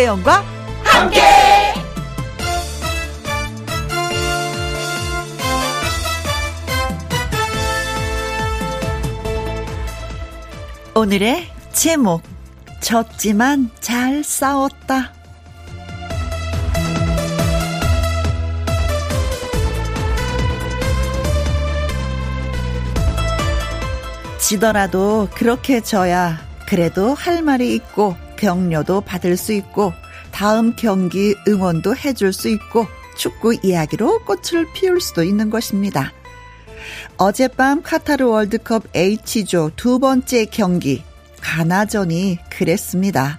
김혜영과 함께. 오늘의 제목 졌지만 잘 싸웠다. 지더라도 그렇게 져야 그래도 할 말이 있고 격려도 받을 수 있고 다음 경기 응원도 해줄 수 있고 축구 이야기로 꽃을 피울 수도 있는 것입니다. 어젯밤 카타르 월드컵 H조 두 번째 경기 가나전이 그랬습니다.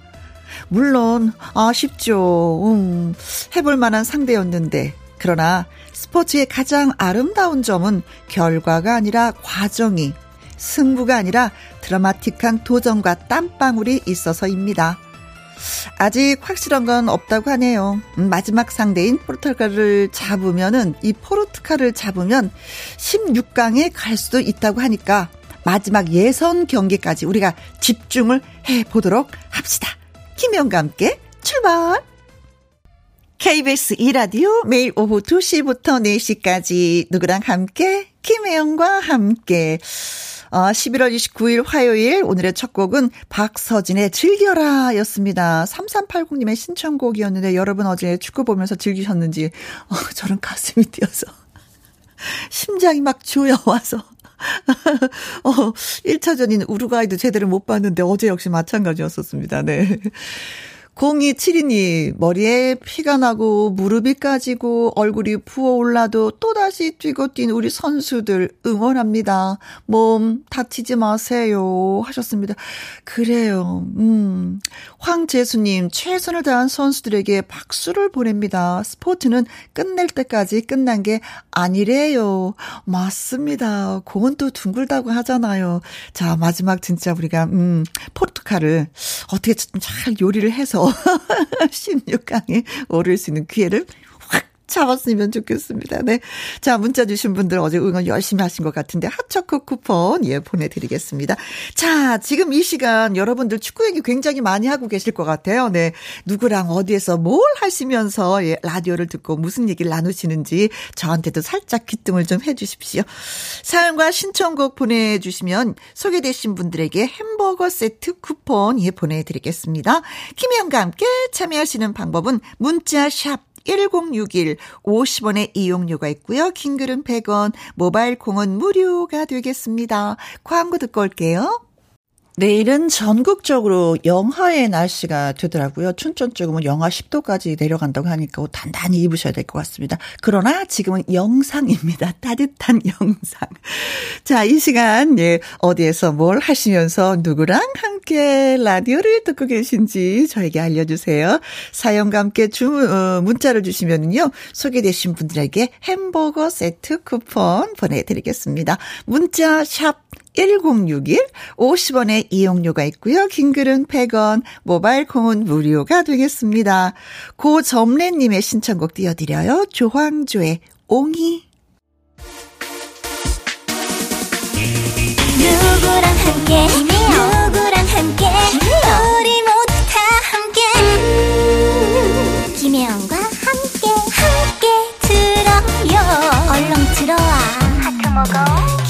물론 아쉽죠. 음, 해볼 만한 상대였는데 그러나 스포츠의 가장 아름다운 점은 결과가 아니라 과정이 승부가 아니라 드라마틱한 도전과 땀방울이 있어서입니다. 아직 확실한 건 없다고 하네요. 음, 마지막 상대인 포르투갈을 잡으면은 이 포르투갈을 잡으면 16강에 갈 수도 있다고 하니까 마지막 예선 경기까지 우리가 집중을 해 보도록 합시다. 김영과 함께 출발! KBS 2라디오 매일 오후 2시부터 4시까지 누구랑 함께 김혜영과 함께 어, 11월 29일 화요일 오늘의 첫 곡은 박서진의 즐겨라 였습니다. 3380님의 신청곡이었는데 여러분 어제 축구 보면서 즐기셨는지 어, 저는 가슴이 뛰어서 심장이 막 조여와서 어, 1차전인 우루과이도 제대로 못 봤는데 어제 역시 마찬가지였었습니다. 네. 0272님, 머리에 피가 나고 무릎이 까지고 얼굴이 부어올라도 또다시 뛰고 뛴 우리 선수들 응원합니다. 몸 다치지 마세요. 하셨습니다. 그래요. 음. 황재수님, 최선을 다한 선수들에게 박수를 보냅니다. 스포츠는 끝낼 때까지 끝난 게 아니래요. 맞습니다. 공은 또 둥글다고 하잖아요. 자, 마지막 진짜 우리가, 음, 포르투갈을 어떻게 잘 요리를 해서 16강에 오를 수 있는 기회를 잡았으면 좋겠습니다. 네. 자, 문자 주신 분들 어제 응원 열심히 하신 것 같은데 핫초코 쿠폰 예 보내드리겠습니다. 자, 지금 이 시간 여러분들 축구 얘기 굉장히 많이 하고 계실 것 같아요. 네. 누구랑 어디에서 뭘 하시면서 예, 라디오를 듣고 무슨 얘기를 나누시는지 저한테도 살짝 귀뜸을 좀 해주십시오. 사연과 신청곡 보내주시면 소개되신 분들에게 햄버거 세트 쿠폰 예 보내드리겠습니다. 김혜영과 함께 참여하시는 방법은 문자 샵 1061 50원의 이용료가 있고요. 긴 글은 100원, 모바일 공은 무료가 되겠습니다. 광고 듣고 올게요. 내일은 전국적으로 영하의 날씨가 되더라고요. 춘천 쪽은 영하 10도까지 내려간다고 하니까 옷 단단히 입으셔야 될 것 같습니다. 그러나 지금은 영상입니다. 따뜻한 영상. 자, 이 시간, 예, 어디에서 뭘 하시면서 누구랑 함께 라디오를 듣고 계신지 저에게 알려주세요. 사연과 함께 주문, 어, 문자를 주시면요. 소개되신 분들에게 햄버거 세트 쿠폰 보내드리겠습니다. 문자 샵 1061 50원의 이용료가 있고요. 긴 글은 100원, 모바일 콩은 무료가 되겠습니다. 고점래 님의 신청곡 띄워드려요. 조황조의 옹이. 누구랑 함께? 누구랑 함께? 우리 모두 다 함께. 음, 김혜영과 함께 함께 들어요. 얼렁 들어와. 하트 먹어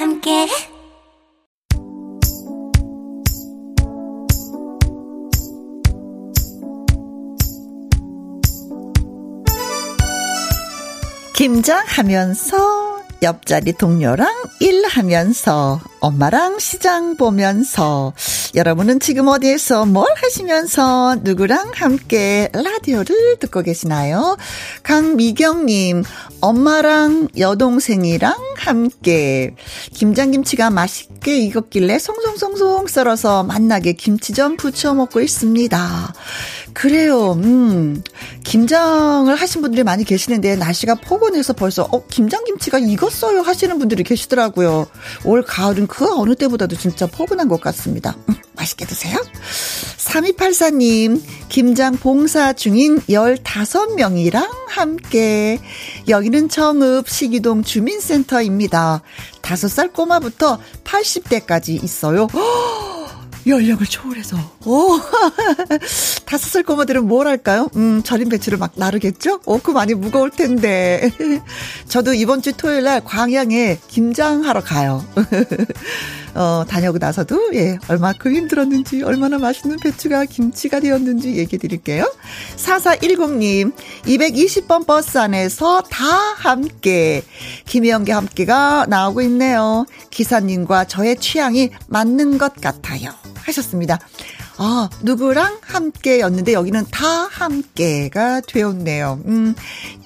함께. 김장하면서 옆자리 동료랑 일하면서 엄마랑 시장 보면서 여러분은 지금 어디에서 뭘 하시면서 누구랑 함께 라디오를 듣고 계시나요? 강미경님, 엄마랑 여동생이랑 함께 김장김치가 맛있게 익었길래 송송송송 썰어서 맛나게 김치전 부쳐 먹고 있습니다. 그래요, 음. 김장을 하신 분들이 많이 계시는데 날씨가 포근해서 벌써, 어, 김장 김치가 익었어요 하시는 분들이 계시더라고요. 올 가을은 그 어느 때보다도 진짜 포근한 것 같습니다. 음, 맛있게 드세요. 3284님, 김장 봉사 중인 15명이랑 함께. 여기는 정읍 시기동 주민센터입니다. 5살 꼬마부터 80대까지 있어요. 허! 연령을 초월해서. 오, 다섯 살 꼬마들은 뭘 할까요? 음, 절임 배추를 막 나르겠죠? 오, 그 많이 무거울 텐데. 저도 이번 주 토요일 날 광양에 김장하러 가요. 어, 다녀오고 나서도, 예, 얼마큼 힘들었는지, 얼마나 맛있는 배추가 김치가 되었는지 얘기 드릴게요. 4410님, 220번 버스 안에서 다 함께, 김혜영과 함께가 나오고 있네요. 기사님과 저의 취향이 맞는 것 같아요. 하셨습니다. 아, 누구랑 함께였는데 여기는 다 함께가 되었네요. 음,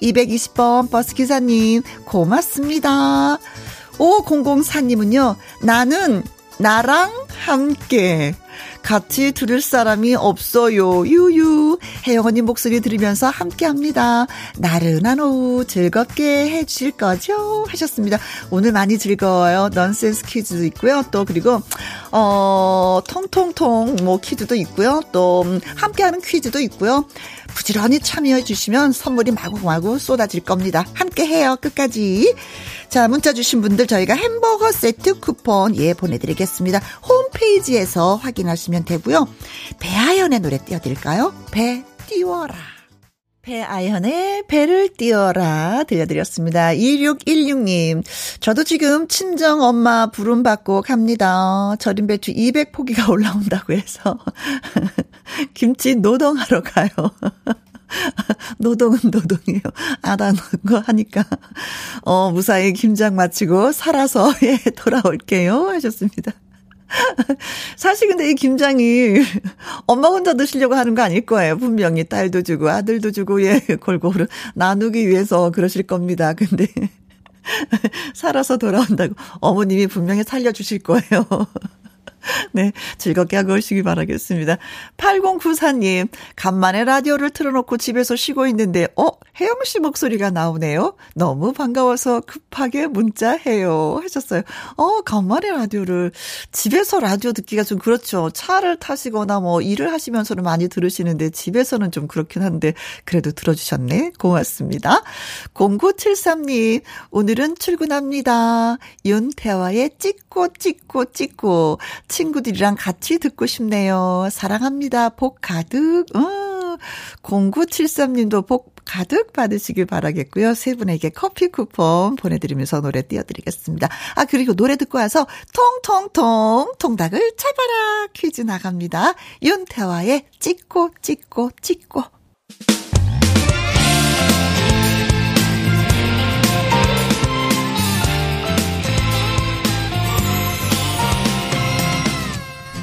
220번 버스 기사님, 고맙습니다. 5004님은요, 나는 나랑 함께. 같이 들을 사람이 없어요. 유유. 혜영 언니 목소리 들으면서 함께 합니다. 나른한 오후 즐겁게 해주실 거죠? 하셨습니다. 오늘 많이 즐거워요. 넌센스 퀴즈도 있고요. 또 그리고, 어, 통통통 뭐 퀴즈도 있고요. 또 함께 하는 퀴즈도 있고요. 부지런히 참여해 주시면 선물이 마구마구 쏟아질 겁니다. 함께 해요. 끝까지. 자, 문자 주신 분들 저희가 햄버거 세트 쿠폰 예 보내드리겠습니다. 홈페이지에서 확인하시면 되고요. 배아연의 노래 띄워드릴까요? 배 띄워라. 배아연의 배를 띄워라 들려드렸습니다. 2616님, 저도 지금 친정 엄마 부름 받고 갑니다. 절임 배추 200포기가 올라온다고 해서 김치 노동하러 가요. 노동은 노동이에요. 아다는 거 하니까, 어, 무사히 김장 마치고 살아서, 예, 돌아올게요. 하셨습니다. 사실 근데 이 김장이 엄마 혼자 드시려고 하는 거 아닐 거예요. 분명히 딸도 주고 아들도 주고 예 골고루 나누기 위해서 그러실 겁니다. 근데 살아서 돌아온다고 어머님이 분명히 살려주실 거예요. 네, 즐겁게 하고 오시기 바라겠습니다. 8094님, 간만에 라디오를 틀어놓고 집에서 쉬고 있는데, 어, 혜영 씨 목소리가 나오네요. 너무 반가워서 급하게 문자해요. 하셨어요. 어, 간만에 라디오를, 집에서 라디오 듣기가 좀 그렇죠. 차를 타시거나 뭐 일을 하시면서는 많이 들으시는데, 집에서는 좀 그렇긴 한데, 그래도 들어주셨네. 고맙습니다. 0973님, 오늘은 출근합니다. 윤태화의 찍고, 찍고, 찍고. 친구들이랑 같이 듣고 싶네요. 사랑합니다. 복 가득. 어, 0973님도 복 가득 받으시길 바라겠고요. 세 분에게 커피 쿠폰 보내드리면서 노래 띄워드리겠습니다. 아, 그리고 노래 듣고 와서 통통통 통닭을 잡아라 퀴즈 나갑니다. 윤태화의 찍고 찍고 찍고.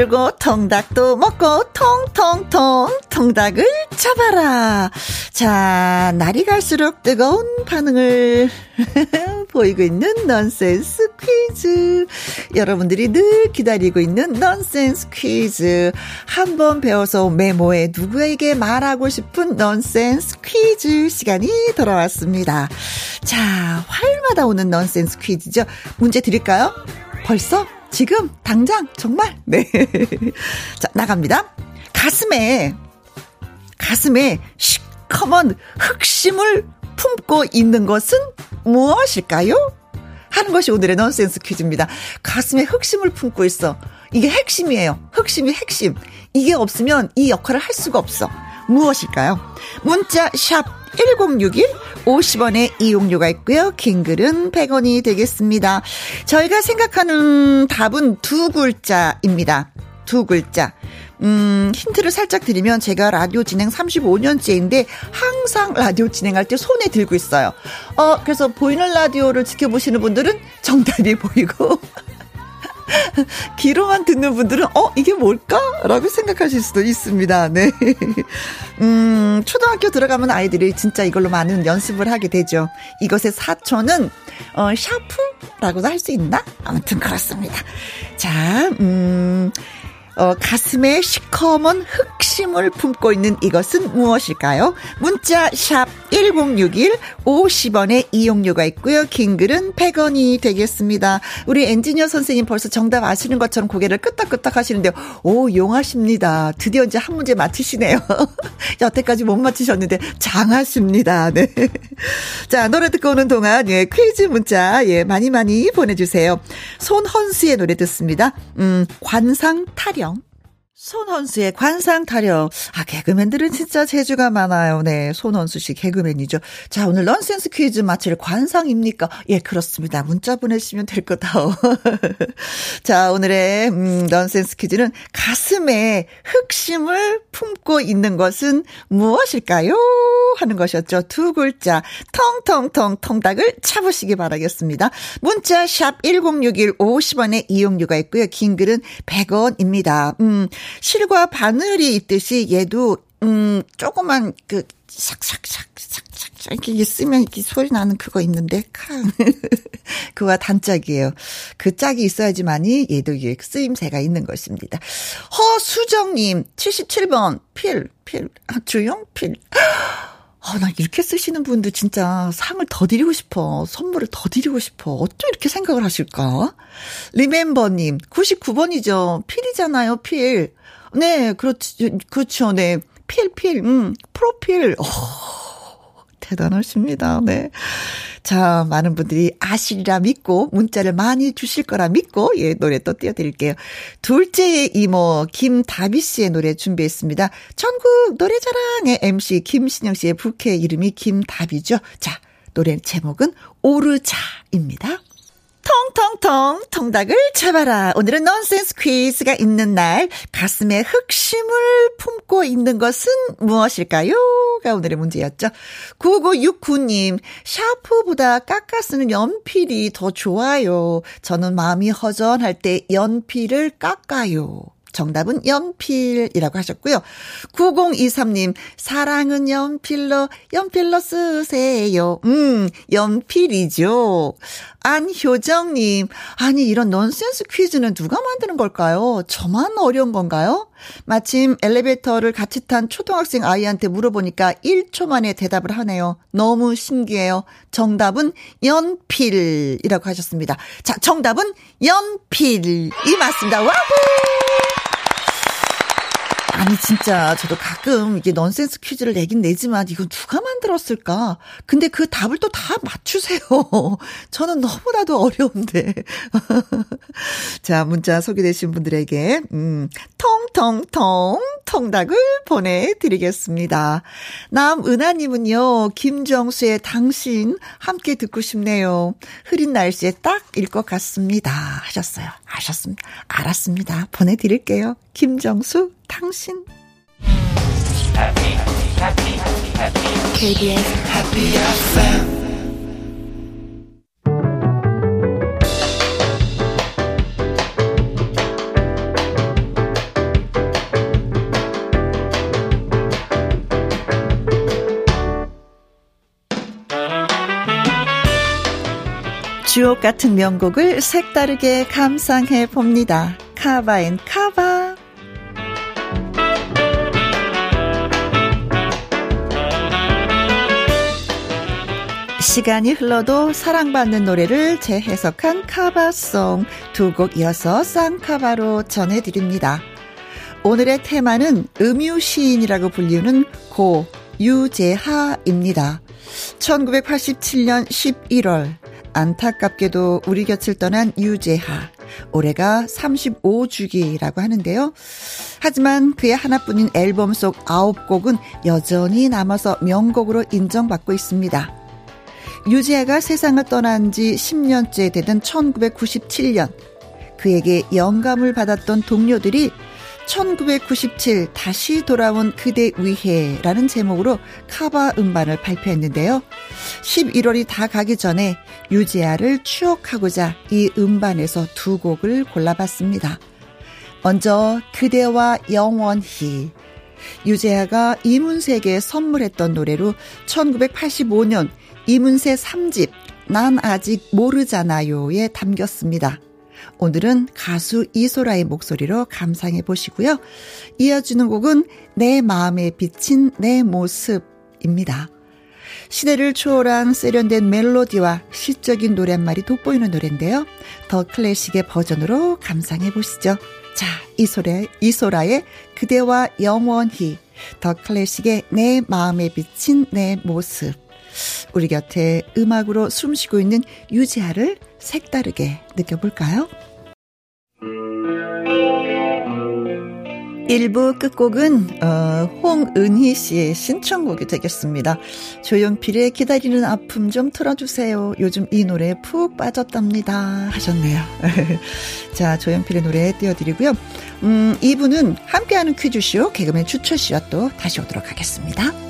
풀고 통닭도 먹고 통통통 통닭을 잡아라. 자, 날이 갈수록 뜨거운 반응을 보이고 있는 넌센스 퀴즈. 여러분들이 늘 기다리고 있는 넌센스 퀴즈. 한번 배워서 메모에 누구에게 말하고 싶은 넌센스 퀴즈 시간이 돌아왔습니다. 자, 화요일마다 오는 넌센스 퀴즈죠. 문제 드릴까요? 벌써? 지금 당장 정말 네. 자, 나갑니다. 가슴에 가슴에 시커먼 흑심을 품고 있는 것은 무엇일까요? 하는 것이 오늘의 넌센스 퀴즈입니다. 가슴에 흑심을 품고 있어. 이게 핵심이에요. 흑심이 핵심. 이게 없으면 이 역할을 할 수가 없어. 무엇일까요? 문자 샵 1061, 50원의 이용료가 있고요. 긴 글은 100원이 되겠습니다. 저희가 생각하는 답은 두 글자입니다. 두 글자. 음, 힌트를 살짝 드리면 제가 라디오 진행 35년째인데 항상 라디오 진행할 때 손에 들고 있어요. 어, 그래서 보이는 라디오를 지켜보시는 분들은 정답이 보이고 귀로만 듣는 분들은 어 이게 뭘까라고 생각하실 수도 있습니다. 네. 음 초등학교 들어가면 아이들이 진짜 이걸로 많은 연습을 하게 되죠. 이것의 사초는 어 샤프라고도 할 수 있나? 아무튼 그렇습니다. 자, 음. 어, 가슴에 시커먼 흑 흑심을 품고 있는 이것은 무엇일까요? 문자 샵 1061, 50원의 이용료가 있고요. 긴 글은 100원이 되겠습니다. 우리 엔지니어 선생님 벌써 정답 아시는 것처럼 고개를 끄덕끄덕 하시는데요. 오, 용하십니다. 드디어 이제 한 문제 맞히시네요. 여태까지 못 맞히셨는데 장하십니다. 네. 자, 노래 듣고 오는 동안 예, 퀴즈 문자 예, 많이 많이 보내 주세요. 손헌수의 노래 듣습니다. 음, 관상 타령. 손헌수의 관상 타령. 아, 개그맨들은 진짜 재주가 많아요. 네. 손헌수 씨 개그맨이죠. 자, 오늘 런센스 퀴즈 마칠 관상입니까? 예, 그렇습니다. 문자 보내시면 될 거다. 자, 오늘의, 음, 런센스 퀴즈는 가슴에 흑심을 품고 있는 것은 무엇일까요? 하는 것이었죠. 두 글자. 텅텅텅 통닭을 차보시기 바라겠습니다. 문자 샵 1061 50원의 이용료가 있고요. 긴 글은 100원입니다. 음, 실과 바늘이 있듯이 얘도 음 조그만 그 샥샥샥샥샥 이렇게 쓰면 이렇게 소리 나는 그거 있는데 캉 그와 단짝이에요. 그 짝이 있어야지만이 얘도 이게 쓰임새가 있는 것입니다. 허수정님 77번 필필 아, 주영 필. 아, 나 이렇게 쓰시는 분들 진짜 상을 더 드리고 싶어. 선물을 더 드리고 싶어. 어쩜 이렇게 생각을 하실까? 리멤버님, 99번이죠. 필이잖아요, 필. 네, 그렇지, 그렇죠, 네. 필, 필, 음, 프로필. 오, 대단하십니다. 네. 자, 많은 분들이 아시리라 믿고 문자를 많이 주실 거라 믿고 예, 노래 또 띄워드릴게요. 둘째의 이모 김다비 씨의 노래 준비했습니다. 전국 노래자랑의 MC 김신영 씨의 부캐 이름이 김다비죠. 자, 노래 제목은 오르자입니다. 통통통 통닭을 잡아라. 오늘은 넌센스 퀴즈가 있는 날 가슴에 흑심을 품고 있는 것은 무엇일까요? 가 오늘의 문제였죠. 9969님 샤프보다 깎아 쓰는 연필이 더 좋아요. 저는 마음이 허전할 때 연필을 깎아요. 정답은 연필이라고 하셨고요. 9023님, 사랑은 연필로, 연필로 쓰세요. 음, 연필이죠. 안효정님, 아니, 이런 넌센스 퀴즈는 누가 만드는 걸까요? 저만 어려운 건가요? 마침 엘리베이터를 같이 탄 초등학생 아이한테 물어보니까 1초 만에 대답을 하네요. 너무 신기해요. 정답은 연필이라고 하셨습니다. 자, 정답은 연필이 맞습니다. 와후! 아니 진짜 저도 가끔 이게 넌센스 퀴즈를 내긴 내지만 이건 누가 만들었을까? 근데 그 답을 또 다 맞추세요. 저는 너무나도 어려운데. 자, 문자 소개되신 분들에게 음, 통통통 통닭을 보내 드리겠습니다. 남은하 님은요, 김정수의 당신 함께 듣고 싶네요. 흐린 날씨에 딱일 것 같습니다. 하셨어요. 하셨습니다. 알았습니다. 보내 드릴게요. 김정수, 당신. KBS Happy FM 주옥 같은 명곡을 색다르게 감상해 봅니다. 카바앤 카바. 시간이 흘러도 사랑받는 노래를 재해석한 카바송 두 곡 이어서 쌍카바로 전해드립니다. 오늘의 테마는 음유시인이라고 불리는 고 유재하입니다. 1987년 11월 안타깝게도 우리 곁을 떠난 유재하. 올해가 35주기라고 하는데요. 하지만 그의 하나뿐인 앨범 속 9곡은 여전히 남아서 명곡으로 인정받고 있습니다. 유재하가 세상을 떠난 지 10년째 되던 1997년, 그에게 영감을 받았던 동료들이 1997 다시 돌아온 그대 위해라는 제목으로 카바 음반을 발표했는데요. 11월이 다 가기 전에 유재하를 추억하고자 이 음반에서 두 곡을 골라봤습니다. 먼저 그대와 영원히 유재하가 이문세에게 선물했던 노래로 1985년 이문세 3집 난 아직 모르잖아요에 담겼습니다. 오늘은 가수 이소라의 목소리로 감상해 보시고요. 이어지는 곡은 내 마음에 비친 내 모습입니다. 시대를 초월한 세련된 멜로디와 시적인 노랫말이 돋보이는 노래인데요. 더 클래식의 버전으로 감상해 보시죠. 자, 이소라, 이소라의 그대와 영원히, 더 클래식의 내 마음에 비친 내 모습. 우리 곁에 음악으로 숨쉬고 있는 유지아를 색다르게 느껴볼까요? 1부 끝곡은 어, 홍은희 씨의 신청곡이 되겠습니다. 조용필의 기다리는 아픔 좀 틀어주세요. 요즘 이 노래에 푹 빠졌답니다. 하셨네요. 자, 조용필의 노래 띄워드리고요. 음, 2부는 함께하는 퀴즈쇼 개그맨 주철 씨와 또 다시 오도록 하겠습니다.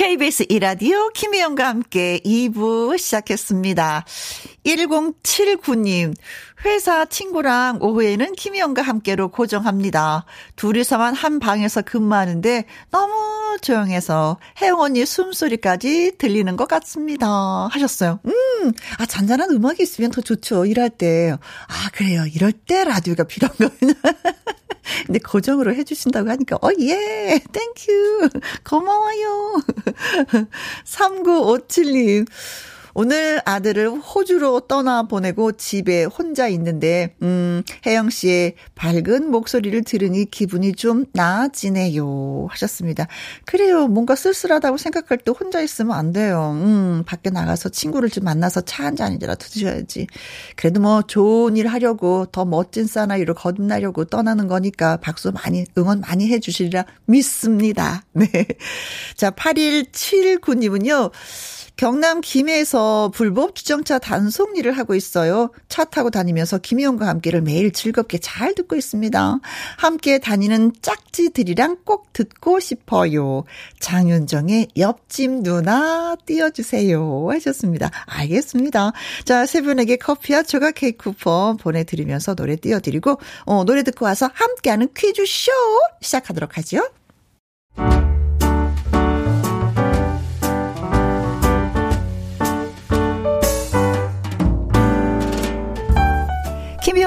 KBS 이라디오 김혜영과 함께 2부 시작했습니다. 1079님, 회사 친구랑 오후에는 김희영과 함께로 고정합니다. 둘이서만 한 방에서 근무하는데 너무 조용해서 혜영 언니 숨소리까지 들리는 것 같습니다. 하셨어요. 음, 아, 잔잔한 음악이 있으면 더 좋죠. 일할 때. 아, 그래요. 이럴 때 라디오가 필요한 거구나. 근데 고정으로 해주신다고 하니까, 어, 예, thank you. 고마워요. 3957님. 오늘 아들을 호주로 떠나 보내고 집에 혼자 있는데, 음, 혜영 씨의 밝은 목소리를 들으니 기분이 좀 나아지네요. 하셨습니다. 그래요. 뭔가 쓸쓸하다고 생각할 때 혼자 있으면 안 돼요. 음, 밖에 나가서 친구를 좀 만나서 차 한 잔이라도 드셔야지. 그래도 뭐 좋은 일 하려고 더 멋진 사나이로 거듭나려고 떠나는 거니까 박수 많이, 응원 많이 해주시리라 믿습니다. 네. 자, 8179님은요. 경남 김해에서 불법 주정차 단속 일을 하고 있어요. 차 타고 다니면서 김희영과 함께를 매일 즐겁게 잘 듣고 있습니다. 함께 다니는 짝지들이랑 꼭 듣고 싶어요. 장윤정의 옆집 누나 띄워주세요. 하셨습니다. 알겠습니다. 자, 세 분에게 커피와 조각 케이크 쿠폰 보내드리면서 노래 띄워드리고, 어, 노래 듣고 와서 함께하는 퀴즈쇼 시작하도록 하죠.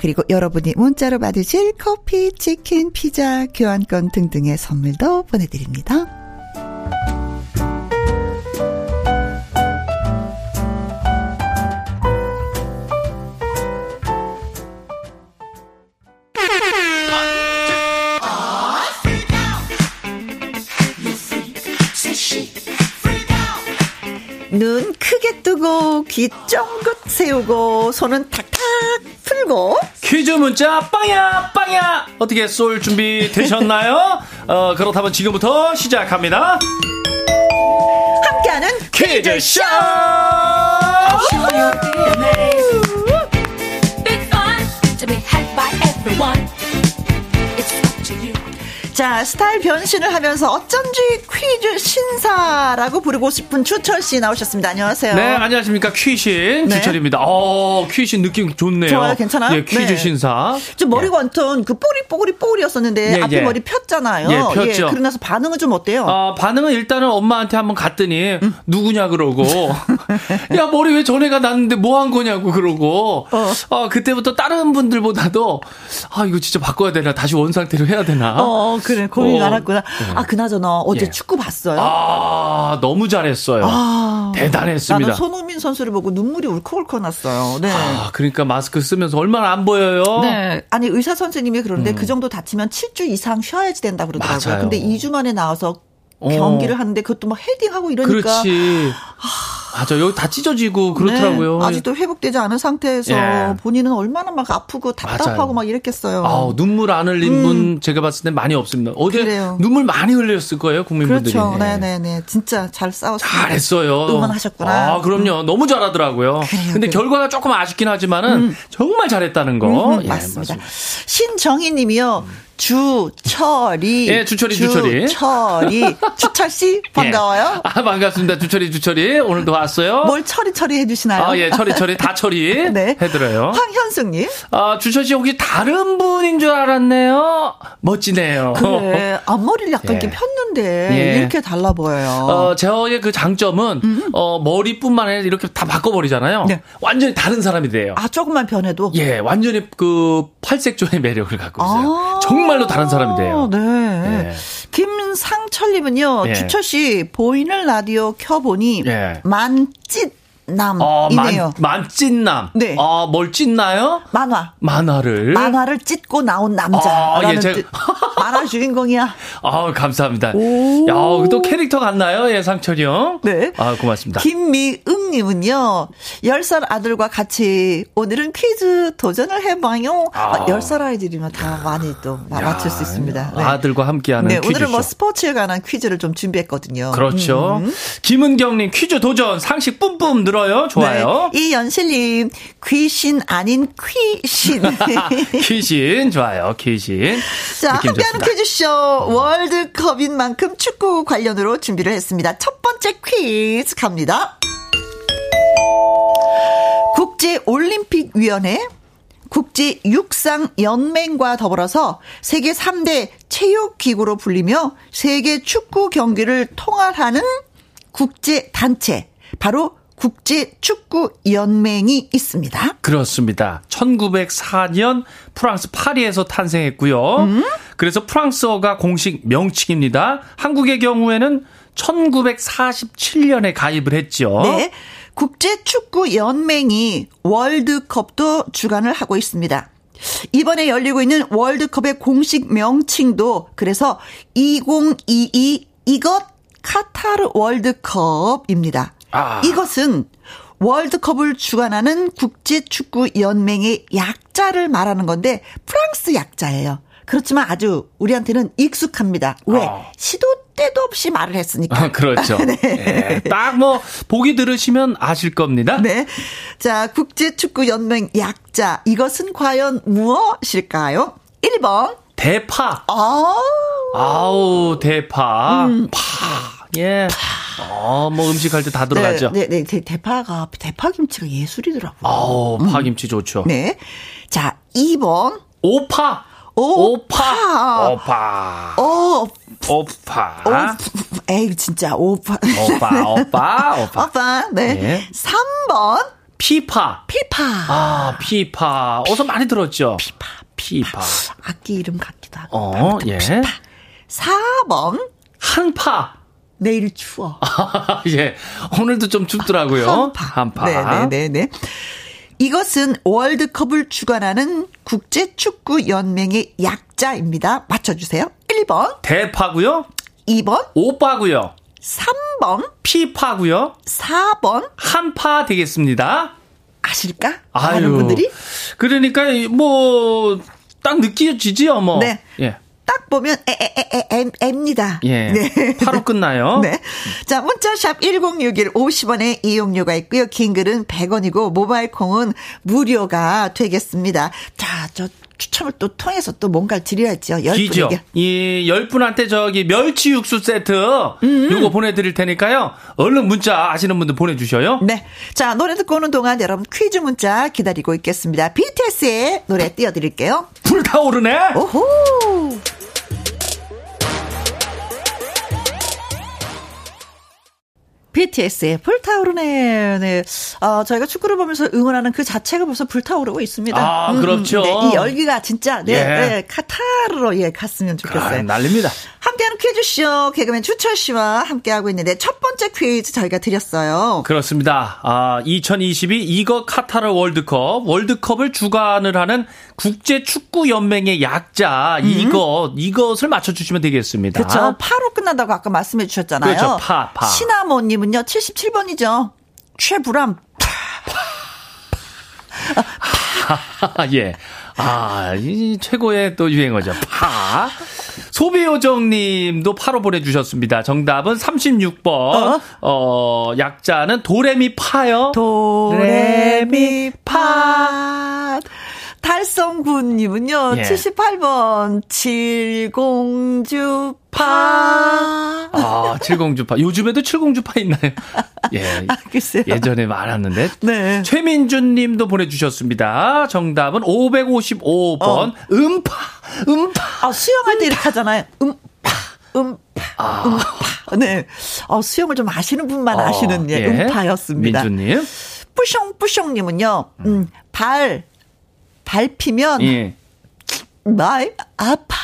그리고 여러분이 문자로 받으실 커피, 치킨, 피자, 교환권 등등의 선물도 보내드립니다. 눈 크게 뜨고 귀 쫑긋 세우고 손은 탁탁 풀 풀고 퀴즈 문자 빵야 빵야 어떻게 쏠 준비 되셨나요? 어 그렇다면 지금부터 시작합니다. 함께하는 퀴즈쇼! Big 자, 스타일 변신을 하면서 어쩐지 퀴즈 신사라고 부르고 싶은 주철 씨 나오셨습니다. 안녕하세요. 네, 안녕하십니까. 퀴신 네. 주철입니다. 어, 퀴신 느낌 좋네요. 좋아요, 괜찮아요? 예, 퀴즈 네. 신사. 좀 머리가 완전 그 뽀리 뽀리 뽀리였었는데 예, 앞에 예. 머리 폈잖아요. 예, 폈죠. 그러고 나서 반응은 좀 어때요? 어, 반응은 일단은 엄마한테 한번 갔더니 누구냐 그러고 야 머리 왜 전에가 났는데 뭐 한 거냐고 그러고 어. 어. 그때부터 다른 분들보다도 아 이거 진짜 바꿔야 되나 다시 원 상태로 해야 되나 어, 그래 고민 어. 많았구나. 아 그나저나 어제 예. 축구 봤어요. 아 너무 잘했어요 아, 대단했습니다 나는 손흥민 선수를 보고 눈물이 울컥울컥 났어요. 네. 아 그러니까 마스크 쓰면서 얼마나 안 보여요 네. 아니, 의사 선생님이 그러는데 그 정도 다치면 7주 이상 쉬어야지 된다 그러더라고요. 음. 맞아요. 근데 2주 만에 나와서 어. 경기를 하는데 그것도 막 헤딩하고 이러니까. 그렇지 맞아 여기 다 찢어지고 그렇더라고요 네, 아직도 회복되지 않은 상태에서 예. 본인은 얼마나 막 아프고 답답하고 맞아요. 막 이랬겠어요. 아우, 눈물 안 흘린 분 제가 봤을 때 많이 없습니다. 어제 음. 그래요. 눈물 많이 흘렸을 거예요, 국민분들이. 그렇죠. 예. 네네네. 진짜 잘 싸웠습니다. 잘했어요. 응원하셨구나. 아, 그럼요. 너무 잘하더라고요. 그래요, 근데 그래요. 결과가 조금 아쉽긴 하지만은 정말 잘했다는 거. 음, 예, 맞습니다. 신정희 님이요. 주철이. 예, 주철이, 주 철이. 주철이. 주철 씨, 반가워요. 예. 아, 반갑습니다. 주철이, 주철이. 오늘도 왔어요. 뭘 처리 처리 해주시나요? 아, 예, 처리, 처리, 다 처리. 네. 해드려요. 황현숙 님. 아, 주철 씨 혹시 다른 분인 줄 알았네요. 멋지네요. 그래. 앞머리를 약간 예. 이렇게 폈는데, 예. 이렇게 달라 보여요. 어, 저의 그 장점은, 어, 머리뿐만 아니라 이렇게 다 바꿔버리잖아요. 음. 네. 완전히 다른 사람이 돼요. 아, 조금만 변해도. 예, 완전히 그 팔색조의 매력을 갖고 있어요. 아, 정말 로 다른 사람이 돼요. 네. 예. 김상철님은요, 예. 주철 씨, 보이는 라디오 켜보니, 예. 만찢 남이네요. 어, 만, 만찢남. 네. 어, 뭘 찢나요? 만화. 만화를. 만화를 찢고 나온 아, 남자라는 예, 제가- 뜻. 만화 주인공이야. 아 감사합니다. 오. 야, 또 캐릭터 같나요? 예, 상철이 형. 네. 아, 고맙습니다. 김미 응님은요, 10살 아들과 같이 오늘은 퀴즈 도전을 해봐요. 아. 아, 10살 아이들이면 다 많이 또 마- 맞출 수 있습니다. 네. 아들과 함께하는 네, 퀴즈쇼. 오늘은 뭐 스포츠에 관한 퀴즈를 좀 준비했거든요. 그렇죠. 음. 김은경님 퀴즈 도전 상식 뿜뿜 늘어요. 좋아요. 네, 이연실님, 귀신 아닌 퀴신. 퀴신 좋아요. 퀴신. 자, 함께하는. 퀴즈쇼 월드컵인 만큼 축구 관련으로 준비를 했습니다. 첫 번째 퀴즈 갑니다. 국제올림픽위원회 국제육상연맹과 더불어서 세계 3대 체육기구로 불리며 세계 축구 경기를 통할하는 국제단체, 바로 국제축구연맹이 있습니다. 그렇습니다. 1904년 프랑스 파리에서 탄생했고요. 음? 그래서 프랑스어가 공식 명칭입니다. 한국의 경우에는 1947년에 가입을 했죠. 네. 국제축구연맹이 월드컵도 주관을 하고 있습니다. 이번에 열리고 있는 월드컵의 공식 명칭도 그래서 2022 이것 카타르 월드컵입니다. 아. 이것은 월드컵을 주관하는 국제축구연맹의 약자를 말하는 건데 프랑스 약자예요. 그렇지만 아주 우리한테는 익숙합니다. 왜? 아. 시도 때도 없이 말을 했으니까. 아, 그렇죠. 예, 딱뭐 보기 들으시면 아실 겁니다. 네. 자, 국제축구연맹 약자. 이것은 과연 무엇일까요? 1번. 대파. 아, 아우, 대파. 음. 파. 예. 어, 뭐 음식할 때 다 들어가죠. 네, 네, 네. 대파가, 대파 김치가 예술이더라고요. 아우, 파 김치 좋죠. 네. 자, 2번. 오파. 오파. 오파. 오, 오파. 오, 에이, 진짜, 오파. 오빠, 오빠, 오빠. 오빠. 네. 네. 3번. 피파. 피파. 아, 피파. 어서 많이 들었죠? 피파. 피파. 악기 이름 같기도 하고. 어, 예. 4번. 한파. 내일 추워. 예. 오늘도 좀 춥더라고요. 한파. 한파. 네네네네. 이것은 월드컵을 주관하는 국제축구연맹의 약자입니다. 맞춰주세요. 1번, 대파고요. 2번, 오빠고요. 3번, 피파고요. 4번, 한파 되겠습니다. 아실까? 많은 분들이? 그러니까 뭐 딱 느껴지지요, 뭐. 네. 예. 딱 보면 에에에에 M입니다. 예. 네. 바로 끝나요. 네. 자, 문자샵 1061 50원의 이용료가 있고요. 긴 글은 100원이고 모바일 콩은 무료가 되겠습니다. 자, 저 추첨을 또 통해서 또 뭔가를 드려야죠. 열 기죠. 분에게. 이열 분한테 저기 멸치 육수 세트 음. 요거 보내드릴 테니까요. 얼른 문자 아시는 분들 보내주셔요. 네. 자, 노래 듣고 오는 동안 여러분 퀴즈 문자 기다리고 있겠습니다. BTS의 노래 띄워드릴게요. 불타오르네. 오호! BTS의 불타오르네. 네. 어, 저희가 축구를 보면서 응원하는 그 자체가 벌써 불타오르고 있습니다. 아, 그렇죠. 네, 이 열기가 진짜, 네, 예. 네, 카타르로, 예, 갔으면 좋겠어요. 아, 난립니다. 함께하는 퀴즈쇼, 개그맨 추철 씨와 함께하고 있는데, 첫 번째 퀴즈 저희가 드렸어요. 그렇습니다. 아, 2022 이거 카타르 월드컵, 월드컵을 주관을 하는 국제 축구 연맹의 약자 이것 이것을 맞춰 주시면 되겠습니다. 음. 그렇죠. 파로 끝난다고 아까 말씀해 주셨잖아요. 그렇죠. 파, 파. 시나모님 은요, 77번이죠. 최불암. 예. 아, 이 최고의 또 유행어죠. 파. 소비요정 님도 파로 보내주셨습니다. 정답은 36번. 어, 약자는 도레미 파요. 도레미 파. 달성군님은요, 예. 78번, 칠공주파. 아, 칠공주파. 요즘에도 칠공주파 있나요? 예. 아, 글쎄요. 예전에 많았는데. 네. 최민준 님도 보내주셨습니다. 정답은 555번. 어. 음파. 음파. 아, 수영할 때 이렇게 하잖아요. 음파, 음파, 아. 음파. 네. 어, 수영을 좀 아시는 분만 아시는 예, 음파였습니다. 민준님. 뿌숑뿌숑님은요, 음, 발, 밟히면, 예. 말, 아파.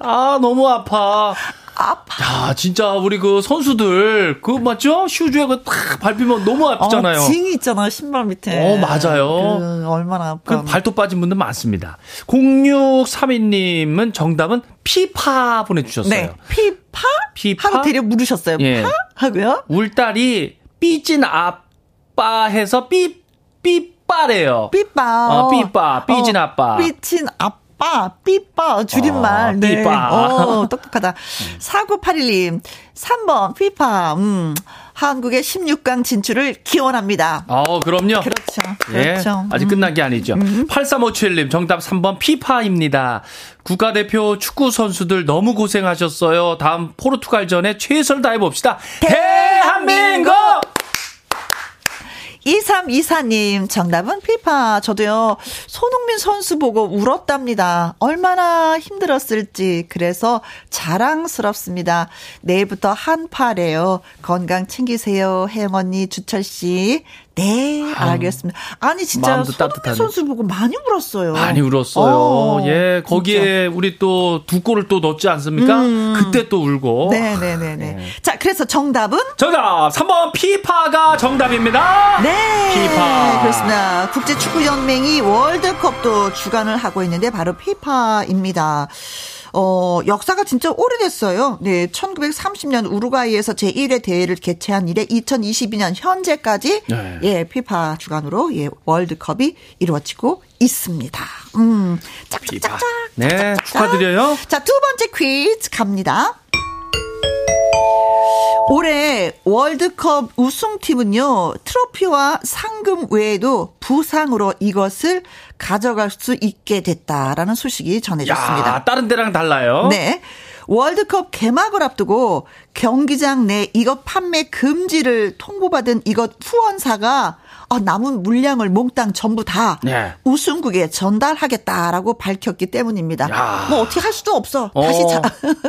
아, 너무 아파. 아파. 야, 진짜 우리 그 선수들, 그 맞죠? 슈즈에 그탁 밟히면 너무 아프잖아요. 어, 징이 있잖아, 신발 밑에. 어, 맞아요. 그, 얼마나 아파. 그 발톱 빠진 분들 많습니다. 0632님은 정답은 피파 보내주셨어요. 네. 피파? 피파? 하고 데려 물으셨어요. 예. 파? 하고요. 울딸이 삐진 아빠 해서 삐, 삐 빠래요. 삐빠. 어, 삐빠, 삐진 아빠. 삐친 아빠, 삐빠, 줄임말. 어, 네. 삐빠. 어, 똑똑하다. 4981님, 3번, 삐빠, 음, 한국의 16강 진출을 기원합니다. 어, 그럼요. 그렇죠. 예, 그렇죠. 아직 음. 끝난 게 아니죠. 8357님, 정답 3번 피파입니다. 국가대표 축구 선수들 너무 고생하셨어요. 다음 포르투갈전에 최선을 다해봅시다. 대한민국! 2324님, 정답은 피파. 저도요, 손흥민 선수 보고 울었답니다. 얼마나 힘들었을지. 그래서 자랑스럽습니다. 내일부터 한파래요. 건강 챙기세요. 혜영 언니, 주철씨. 네, 알겠습니다. 아니, 진짜 손흥민. 선수 보고 많이 울었어요. 많이 울었어요. 어, 예, 거기에 우리 또 두 골을 또 넣지 않습니까? 그때 또 울고. 네 네 네 네. 자, 그래서 정답은? 정답! 3번 피파가 정답입니다. 네. 피파. 그렇습니다. 국제 축구 연맹이 월드컵도 주관을 하고 있는데 바로 피파입니다. 어, 역사가 진짜 오래됐어요. 네, 1930년 우루과이에서 제1회 대회를 개최한 이래 2022년 현재까지 네. 예, 피파 주관으로 예, 월드컵이 이루어지고 있습니다. 음. 피파. 짝짝짝짝. 네, 축하드려요. 자, 두 번째 퀴즈 갑니다. 올해 월드컵 우승팀은요, 트로피와 상금 외에도 부상으로 이것을 가져갈 수 있게 됐다라는 소식이 전해졌습니다. 야, 다른 데랑 달라요. 네. 월드컵 개막을 앞두고 경기장 내 이것 판매 금지를 통보받은 이것 후원사가 아, 남은 물량을 몽땅 전부 다 네. 우승국에 전달하겠다라고 밝혔기 때문입니다. 야. 뭐 어떻게 할 수도 없어. 어, 다시 자,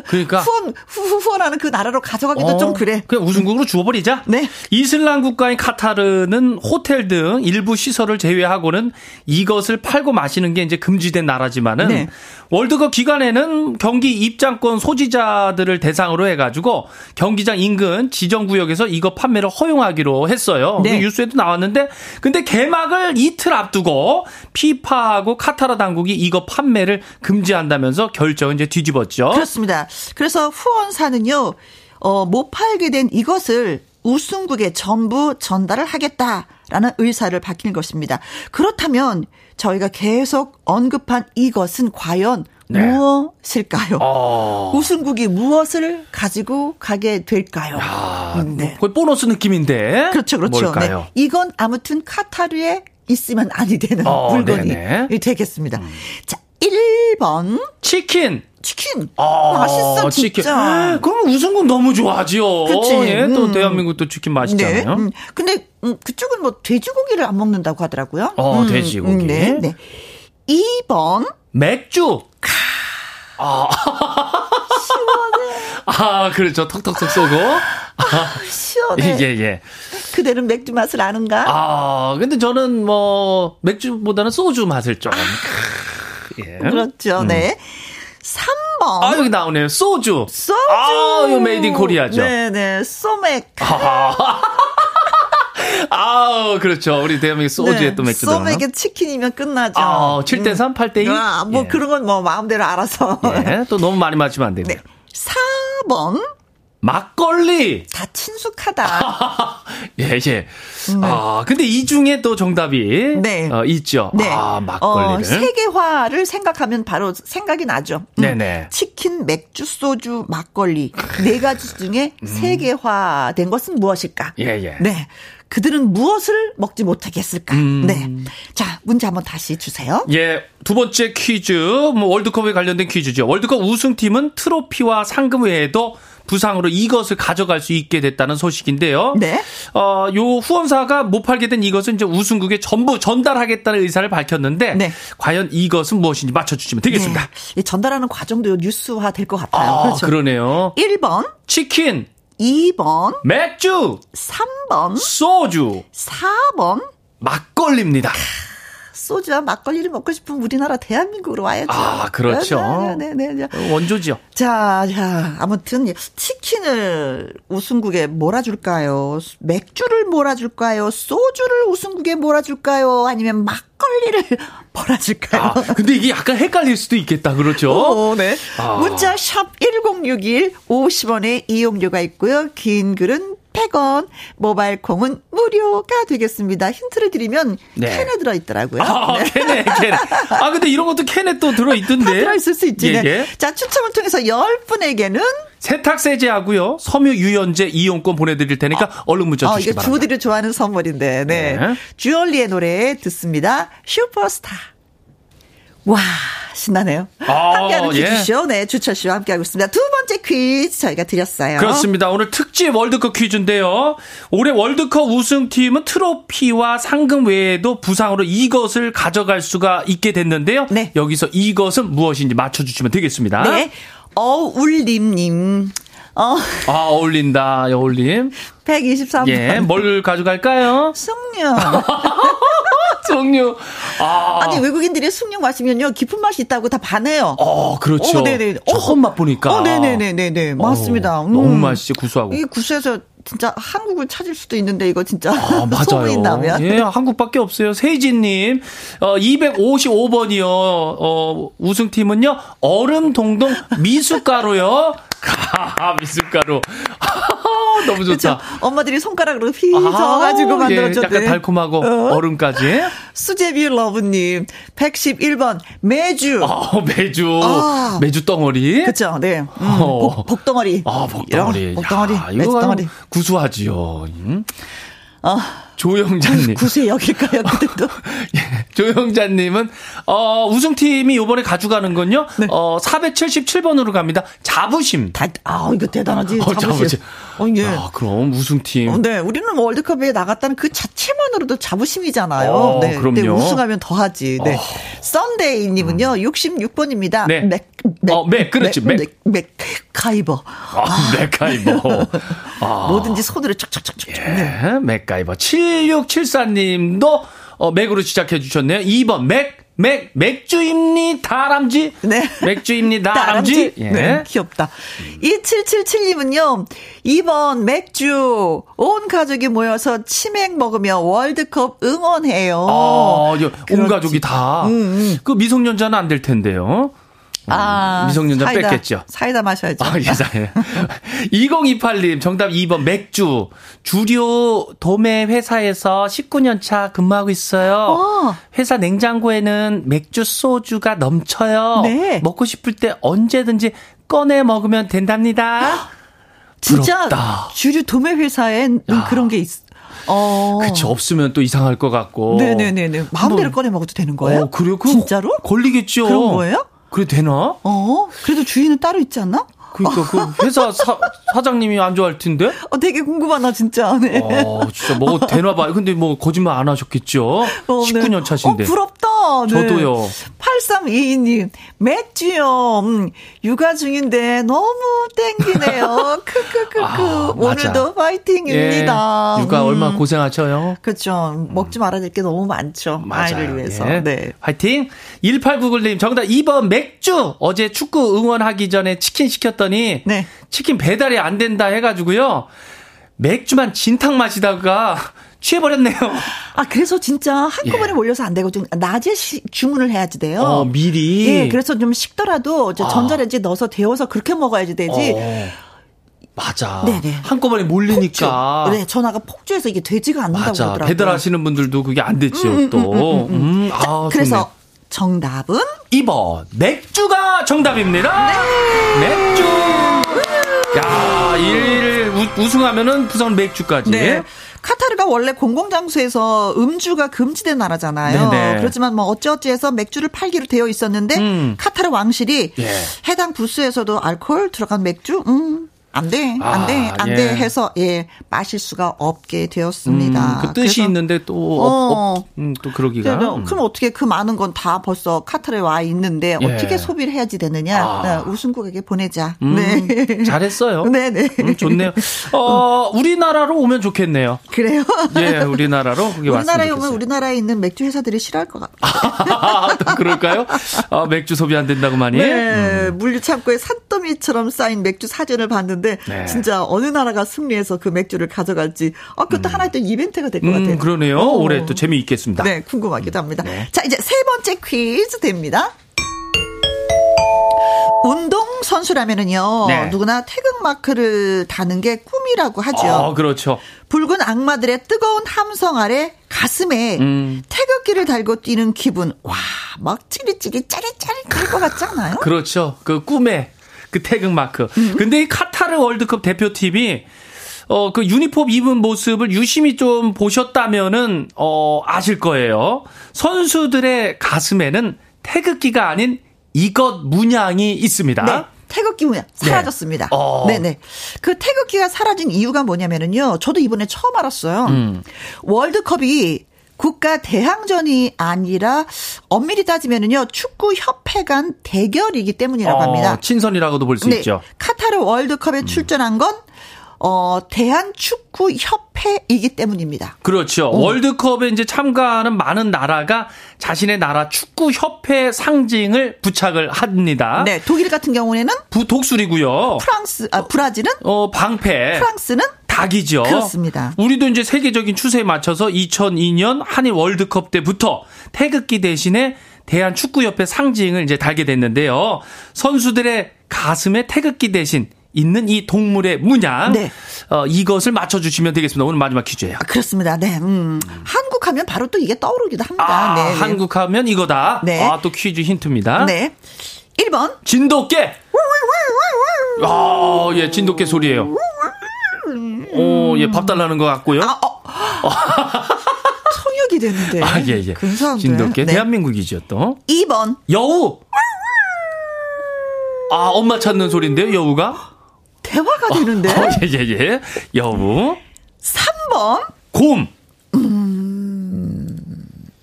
그러니까. 후원 후, 후원하는 그 나라로 가져가기도 어, 좀 그래. 그냥 우승국으로 주워버리자. 네. 이슬람 국가인 카타르는 호텔 등 일부 시설을 제외하고는 이것을 팔고 마시는 게 이제 금지된 나라지만은 네. 월드컵 기간에는 경기 입장권 소지자들을 대상으로 해가지고 경기장 인근 지정 구역에서 이거 판매를 허용하기로 했어요. 네. 그 뉴스에도 나왔는데 근데 개막을 이틀 앞두고 피파하고 카타르 당국이 이거 판매를 금지한다면서 결정을 이제 뒤집었죠. 그렇습니다. 그래서 후원사는요, 어, 못 팔게 된 이것을 우승국에 전부 전달을 하겠다라고 라는 의사를 밝힌 것입니다. 그렇다면 저희가 계속 언급한 이것은 과연 네. 무엇일까요? 어. 우승국이 무엇을 가지고 가게 될까요? 아, 네. 거의 보너스 느낌인데. 그렇죠, 그렇죠. 뭘까요? 네. 이건 아무튼 카타르에 있으면 아니 되는 어, 물건이 네네. 음. 되겠습니다. 자, 1번 치킨. 치킨. 아, 맛있어 치킨. 진짜. 그럼 우승국 너무 좋아하죠. 그치. 예, 또 음. 대한민국도 치킨 맛있잖아요. 음. 근데 음, 그쪽은 뭐 돼지고기를 안 먹는다고 하더라고요. 어, 음, 돼지고기. 네, 네. 2번 맥주. 아. 아, 그렇죠. 턱턱턱 쏘고. 시원해. 예, 예. 그대는 맥주 맛을 아는가? 아, 근데 저는 뭐, 맥주보다는 소주 맛을 좀. 예. 그렇죠. 네. 3번. 아, 여기 나오네요. 소주. 소주. 아, 이거 made in Korea죠. 네네. 소맥. 아, 그렇죠. 우리 대한민국 소주에 네, 또 맥주 들어가. 소맥에 치킨이면 끝나죠. 아, 7대 3, 8대 2. 아, 뭐 그런 건 뭐 마음대로 알아서. 예, 또 너무 많이 마시면 안 됩니다. 네. 4번. 막걸리. 다 친숙하다. 예, 예. 아, 근데 이 중에 또 정답이 네. 어, 있죠. 네. 아, 막걸리를. 어, 세계화를 생각하면 바로 생각이 나죠. 음. 네네. 치킨, 맥주, 소주, 막걸리 네 가지 중에 세계화된 것은 무엇일까? 음. 예, 예. 네. 그들은 무엇을 먹지 못하게 했을까? 음. 네. 자, 문제 한번 다시 주세요. 예, 두 번째 퀴즈, 뭐 월드컵에 관련된 퀴즈죠. 월드컵 우승팀은 트로피와 상금 외에도 부상으로 이것을 가져갈 수 있게 됐다는 소식인데요. 네. 어, 요 후원사가 못 팔게 된 이것은 이제 우승국에 전부 전달하겠다는 의사를 밝혔는데 네. 과연 이것은 무엇인지 맞춰 주시면 되겠습니다. 네. 이 전달하는 과정도 뉴스화 될 것 같아요. 아, 그렇죠. 그러네요. 1번, 치킨, 2번, 맥주, 3번, 소주, 4번. 막걸리입니다. 소주와 막걸리를 먹고 싶으면 우리나라 대한민국으로 와야죠. 아, 그렇죠. 네, 네, 네. 네. 원조죠. 자, 자, 아무튼 치킨을 우승국에 몰아줄까요? 맥주를 몰아줄까요? 소주를 우승국에 몰아줄까요? 아니면 막걸리를 몰아줄까요? 아, 근데 이게 약간 헷갈릴 수도 있겠다. 그렇죠? 오, 네. 아. 문자 샵 1061, 50원의 이용료가 있고요. 긴 글은 100원, 모바일 콩은 무료가 되겠습니다. 힌트를 드리면 네. 캔에 들어있더라고요. 아, 네. 캔에, 캔에. 아, 근데 이런 것도 캔에 또 들어있던데. 다 들어있을 수 있지. 예, 네. 예. 자, 추첨을 통해서 10분에게는 세탁 세제하고요. 섬유 유연제 이용권 보내드릴 테니까 얼른 문자 어, 주시기 이게 바랍니다. 주부들이 좋아하는 선물인데, 네. 네. 주얼리의 노래 듣습니다. 슈퍼스타. 와, 신나네요. 아, 함께하는 예. 퀴즈쇼, 네, 주철 씨와 함께하고 있습니다. 두 번째 퀴즈 저희가 드렸어요. 그렇습니다. 오늘 특집 월드컵 퀴즈인데요. 올해 월드컵 우승팀은 트로피와 상금 외에도 부상으로 이것을 가져갈 수가 있게 됐는데요. 네. 여기서 이것은 무엇인지 맞춰주시면 되겠습니다. 네. 어울림님. 어, 아, 어울린다, 어울림. 123번. 예, 뭘 가져갈까요? 숭늉. 종류. 아, 아니, 외국인들이 숭늉 마시면요, 깊은 맛이 있다고 다 반해요. 어, 그렇죠. 어, 네네. 어, 처음 맛보니까. 어, 네네네네네. 맞습니다. 어, 너무 음. 맛있지, 구수하고. 이게 구수해서 진짜 한국을 찾을 수도 있는데, 이거 진짜. 아, 맞아요. 나면. 예, 한국밖에 없어요. 세희진님, 어, 255번이요. 어, 우승팀은요, 얼음 동동 미숫가루요. 아, 미숫가루. 너무 좋다. 그렇죠. 엄마들이 손가락으로 휘저어가지고 아, 만들어줬대. 예, 약간 달콤하고 어. 얼음까지. 수제비 러브님, 111번, 매주. 아, 매주. 아. 매주 덩어리. 그쵸, 네. 음, 어. 복, 복덩어리. 아, 복덩어리. 복덩어리. 야, 매주 덩어리. 구수하지요. 음? 어, 조영자님. 구수의 여길까요, 그들도? 예, 조영자님은 어 우승팀이 이번에 가져가는 건요. 네. 어 477번으로 갑니다. 자부심. 다, 아, 이거 대단하지. 어, 자부심. 어, 예. 아 그럼 우승팀. 어, 네, 우리는 월드컵에 나갔다는 그 자체만으로도 자부심이잖아요. 어, 네, 근데 그럼요. 우승하면 더하지. 네. 썬데이님은요, 66번입니다. 네. 맥, 맥, 어, 맥, 그렇지, 맥. 맥, 맥, 가이버. 아, 맥가이버. 아, 뭐든지 손으로 촉촉촉촉. 네. 예, 맥가이버. 7674님도 어, 맥으로 시작해 주셨네요. 2번 맥. 맥, 맥주입니 다 람쥐? 네. 맥주입니 다 람쥐? 예. 네, 귀엽다. 2777님은요, 2번 맥주, 온 가족이 모여서 치맥 먹으며 월드컵 응원해요. 아, 여- 온. 가족이 다. 음, 음. 그 미성년자는 안 될 텐데요. 아, 미성년자 사이다, 뺐겠죠. 사이다 마셔야죠. 아, 예상해. 2028님, 정답 2번, 맥주. 주류 도매 회사에서 19년 차 근무하고 있어요. 어. 회사 냉장고에는 맥주, 소주가 넘쳐요. 네. 먹고 싶을 때 언제든지 꺼내 먹으면 된답니다. 진짜 부럽다. 주류 도매 회사엔 야. 그런 게 있. 어. 그치, 없으면 또 이상할 것 같고. 네네네네. 마음대로 한번- 꺼내 먹어도 되는 거예요? 어? 그거 진짜로? 걸리겠죠. 그런 거예요? 그래, 되나? 어. 그래도 주인은 따로 있지 않나? 그니까, 그 회사 사, 사장님이 안 좋아할 텐데? 어, 되게 궁금하다, 진짜. 네. 어, 진짜 먹어도 되나 봐요. 근데 뭐, 거짓말 안 하셨겠죠? 어, 네. 19년 차신데. 어, 부럽다. 네. 저도요. 8322님, 맥주요. 음, 육아 중인데 너무 땡기네요. 크크크크. 아. 오늘도 파이팅입니다. 예, 육아 음. 얼마 고생하셔요? 그렇죠. 먹지 말아야 될 게 너무 많죠. 아이를 위해서. 예. 네. 화이팅! 1899님, 정답 2번 맥주! 어제 축구 응원하기 전에 치킨 시켰 더니, 네. 치킨 배달이 안 된다 해가지고요. 맥주만 진탕 마시다가 취해버렸네요. 아, 그래서 진짜 한꺼번에 예. 몰려서 안 되고 좀 낮에 시- 주문을 해야지 돼요. 어, 미리. 예, 그래서 좀 식더라도 아. 전자레인지에 넣어서 데워서 그렇게 먹어야지 되지. 어, 맞아. 네네. 한꺼번에 몰리니까. 폭주. 네, 전화가 폭주해서 이게 되지가 않는다고 맞아. 그러더라고요. 배달하시는 분들도 그게 안 됐죠, 또. 음, 아, 그래서 좋네. 정답은 2번 맥주가 정답입니다. 맥주. 야, 일 우- 우승하면은 부산 맥주까지. 네. 카타르가 원래 공공장소에서 음주가 금지된 나라잖아요. 네네. 그렇지만 뭐 어찌어찌해서 맥주를 팔기로 되어 있었는데 음. 카타르 왕실이 예. 해당 부스에서도 알코올 들어간 맥주 음. 안 돼, 안 돼, 아, 안 예. 돼 해서 예 마실 수가 없게 되었습니다. 음, 그 뜻이 있는데 또, 어. 음, 또 그러기가. 그럼, 그럼 어떻게 그 많은 건 다 벌써 카타르에 와 있는데 예. 어떻게 소비를 해야지 되느냐? 아. 네, 우승국에게 보내자. 음, 네. 잘했어요. 네네. 음, 좋네요. 어, 우리나라로 오면 좋겠네요. 그래요? 예, 우리나라로 그게 우리나라에 오면. 우리나라에 있는 맥주 회사들이 싫어할 것 같아요. 또 그럴까요? 아, 맥주 소비 안 된다고 많이? 네, 물류 창고에 산더미처럼 쌓인 맥주 사진을 봤는데 네. 진짜 어느 나라가 승리해서 그 맥주를 가져갈지 아 그것도 하나의 또 이벤트가 될것 음, 같아요. 그러네요. 어. 올해 또 재미있겠습니다. 네, 궁금하기도 합니다. 네. 자, 이제 세 번째 퀴즈 됩니다. 운동 선수라면은요 네. 누구나 태극 마크를 다는 게 꿈이라고 하죠. 어, 그렇죠. 붉은 악마들의 뜨거운 함성 아래 가슴에 음. 태극기를 달고 뛰는 기분 와 막 찌릿찌릿 짜릿짜릿할 것 같지 않아요? 그렇죠. 그 꿈의 그 태극 마크. 근데 이 카타르 월드컵 대표팀이 어, 그 유니폼 입은 모습을 유심히 좀 보셨다면은, 어, 아실 거예요. 선수들의 가슴에는 태극기가 아닌 이것 문양이 있습니다. 네. 태극기 문양 사라졌습니다. 어. 네네. 그 태극기가 사라진 이유가 뭐냐면은요. 저도 이번에 처음 알았어요. 음. 월드컵이 국가 대항전이 아니라 엄밀히 따지면은요. 축구 협회 간 대결이기 때문이라고 어, 합니다. 친선이라고도 볼수 네. 있죠. 카타르 월드컵에 음. 출전한 건 어, 대한축구협회이기 때문입니다. 그렇죠. 월드컵에 이제 참가하는 많은 나라가 자신의 나라 축구 협회 상징을 부착을 합니다. 네, 독일 같은 경우에는 부 독수리고요. 프랑스, 아, 브라질은 어, 방패. 프랑스는 닭이죠. 그렇습니다. 우리도 이제 세계적인 추세에 맞춰서 2002년 한일 월드컵 때부터 태극기 대신에 대한 축구협회 상징을 이제 달게 됐는데요. 선수들의 가슴에 태극기 대신 있는 이 동물의 문양. 네. 어, 이것을 맞춰주시면 되겠습니다. 오늘 마지막 퀴즈예요. 아, 그렇습니다. 네, 음. 한국 하면 바로 또 이게 떠오르기도 합니다. 아, 네, 네. 한국 하면 이거다. 네. 아, 또 퀴즈 힌트입니다. 네. 1번. 진돗개. 아, 예, 진돗개 소리예요. 오, 예, 밥 달라는 것 같고요. 아, 어. 통역이 되는데. 아, 예, 예. 근사한데. 진돗개. 네. 대한민국이죠, 또. 2번. 여우. 아, 엄마 찾는 소리인데요, 여우가? 대화가 되는데. 어, 예, 예, 예. 여우. 3번. 곰.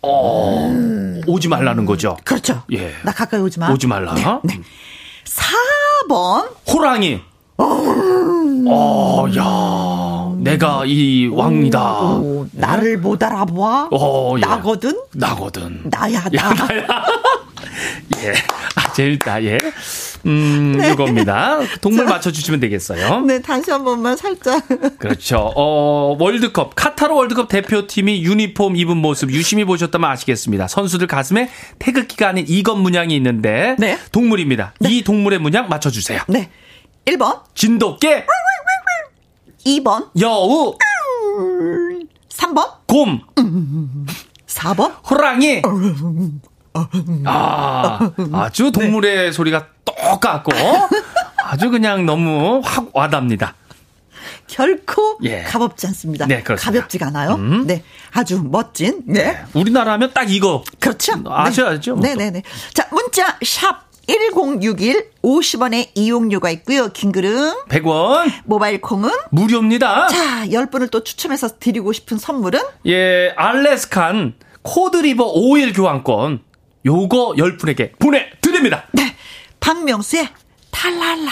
어, 오지 말라는 거죠. 그렇죠. 예. 나 가까이 오지 마. 오지 말라. 네. 4번. 호랑이. 어, 야. 내가 이 왕이다. 오, 나를 못 알아봐. 어, 예. 나거든. 나거든. 나야, 나. 야, 나야. 예. 아, 재밌다, 예. 음, 이겁니다. 동물 맞춰주시면 되겠어요. 네, 다시 한 번만 살짝. 그렇죠. 어, 월드컵, 카타르 월드컵 대표팀이 유니폼 입은 모습 유심히 보셨다면 아시겠습니다. 선수들 가슴에 태극기가 아닌 이것 문양이 있는데. 네. 동물입니다. 이 동물의 문양 맞춰주세요. 네. 1번, 진돗개, 2번, 여우, 3번, 곰, 4번. 호랑이. 아, 아주 동물의 소리가 똑같고 아주 그냥 너무 확 와답니다. 결코 예. 가볍지 않습니다. 네, 그렇습니다. 가볍지가 않아요. 음. 네. 아주 멋진. 네. 우리나라 하면 딱 이거. 그렇죠. 아셔야죠, 뭐 네, 네, 네. 자, 문자 샵 1061 50원의 이용료가 있고요. 긴글은 100원 모바일 콩은 무료입니다. 자, 10분을 또 추첨해서 드리고 싶은 선물은 예, 알래스칸 코드리버 오일 교환권 요거 10분에게 보내 드립니다. 네. 박명수의 탈랄라.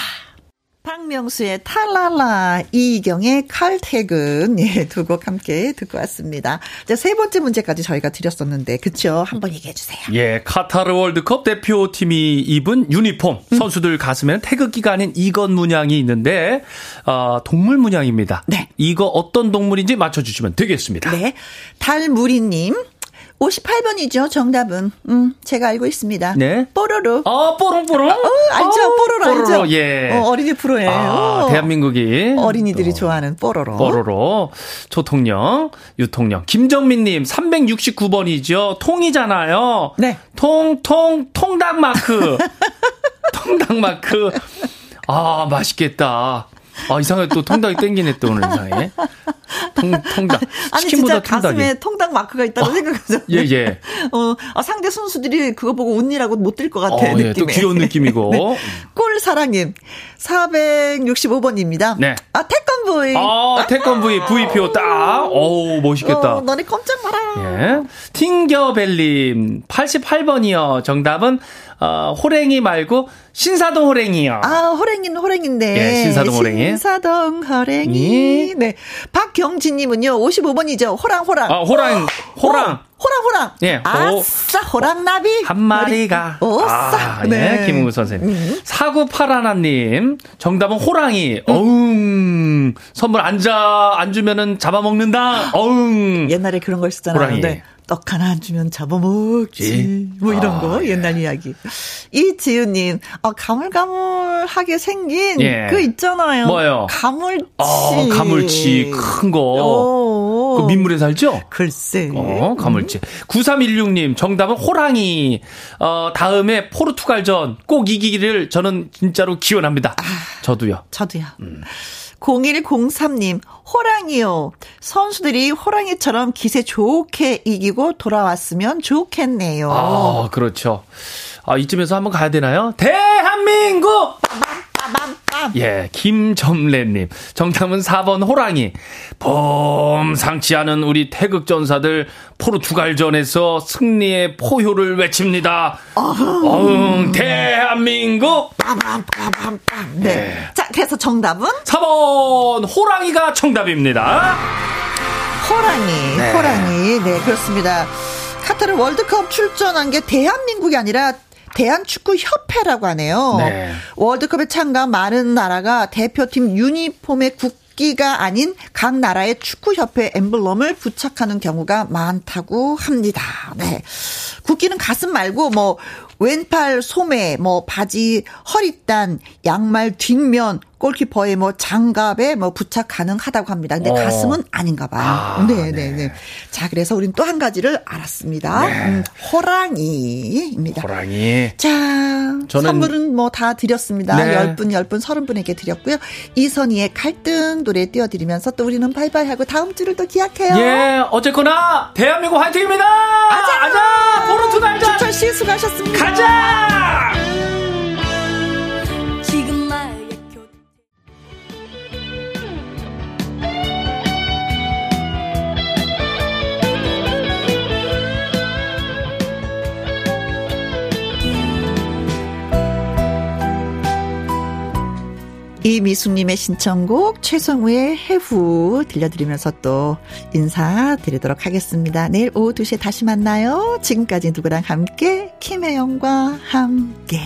박명수의 탈랄라, 이경의 칼퇴근, 예, 두 곡 함께 듣고 왔습니다. 자, 세 번째 문제까지 저희가 드렸었는데, 그쵸? 한번 얘기해 주세요. 예, 카타르 월드컵 대표팀이 입은 유니폼, 음. 선수들 가슴에는 태극기가 아닌 이것 문양이 있는데, 어, 동물 문양입니다. 네. 이거 어떤 동물인지 맞춰주시면 되겠습니다. 네. 달무리님. 58번이죠, 정답은. 음, 제가 알고 있습니다. 네. 뽀로로. 어, 뽀롱뽀롱? 어, 알죠? 뽀로로, 알죠? 예. 어, 어린이 프로예요. 아, 대한민국이. 어린이들이 또 좋아하는 뽀로로. 뽀로로, 초통령, 유통령. 김정민님, 369번이죠. 통이잖아요. 네. 통, 통, 통닭 마크. 통닭 마크. 아, 맛있겠다. 아, 이상하게 또 통닭이 땡기네, 또 오늘 이상해. 통, 통닭. 아니 치킨보다 진짜 통닭이. 가슴에 통닭 마크가 있다고 생각하죠. 예, 예. 어, 아, 상대 선수들이 그거 보고 웃니라고 못뛸것 같아 어, 예, 느낌에. 또 귀여운 느낌이고. 네. 꿀사랑님 465번입니다. 네. 아 태권브이. 아, 태권브이, V표 딱. 어우, 멋있겠다. 어, 너네 깜짝 말아. 예. 팅겨벨님, 88번이요. 정답은, 어, 호랭이 말고, 신사동 호랭이요. 아, 호랭이는 호랭인데. 예, 신사동 호랭이. 신사동 호랭이. 이. 네. 박경진 님은요, 55번이죠. 호랑, 호랑. 아, 호랑, 호랑. 호랑, 호랑. 예, 아싸, 호랑나비. 한 마리가. 오싸. 아, 예, 김웅우 선생님. 음. 사구팔하나 님, 정답은 호랑이. 어흥. 선물 앉아, 안 주면은 잡아먹는다. 어흥. 옛날에 그런 거 있었잖아요. 호랑이. 네. 떡 하나 안 주면 잡아먹지. 뭐 이런 아, 거, 예. 옛날 이야기. 이지은님, 어, 가물가물하게 생긴 예. 그 있잖아요. 뭐요? 가물치. 어, 가물치, 큰 거. 오. 그 민물에 살죠? 글쎄. 어, 가물치. 9316님, 정답은 호랑이. 어, 다음에 포르투갈전 꼭 이기기를 저는 진짜로 기원합니다. 저도요. 저도요. 음. 0103님, 호랑이요. 선수들이 호랑이처럼 기세 좋게 이기고 돌아왔으면 좋겠네요. 아, 그렇죠. 아, 이쯤에서 한번 가야 되나요? 대한민국! 빰빰빰. 예, 김점래님. 정답은 4번 호랑이. 범상치 않은 우리 태극전사들 포르투갈전에서 승리의 포효를 외칩니다. 어흥, 대한민국! 빰빰빰빰빰. 네. 자, 그래서 정답은 4번 호랑이가 정답입니다. 호랑이. 네. 호랑이. 네, 그렇습니다. 카타르 월드컵 출전한 게 대한민국이 아니라 대한축구협회라고 하네요. 네. 월드컵에 참가한 많은 나라가 대표팀 유니폼의 국기가 아닌 각 나라의 축구협회 엠블럼을 부착하는 경우가 많다고 합니다. 네. 국기는 가슴 말고 뭐 왼팔 소매, 뭐 바지 허리단, 양말 뒷면, 골키퍼의 뭐 장갑에 뭐 부착 가능하다고 합니다. 근데 어. 가슴은 아닌가 봐요. 아, 네, 네, 네. 자, 그래서 우린 또 한 가지를 알았습니다. 음, 호랑이입니다. 호랑이. 자, 선물은 뭐 다 드렸습니다. 네. 10분, 10분, 30분에게 드렸고요. 이선희의 갈등 노래 띄워드리면서 또 우리는 바이바이 하고 다음 주를 또 기약해요. 예, 어쨌거나, 대한민국 화이팅입니다! 아자! 아자! 포르투갈전! 주철 씨 수고하셨습니다. 가자! 이미숙님의 신청곡 최성우의 해후 들려드리면서 또 인사드리도록 하겠습니다. 내일 오후 2시에 다시 만나요. 지금까지 누구랑 함께 김혜영과 함께.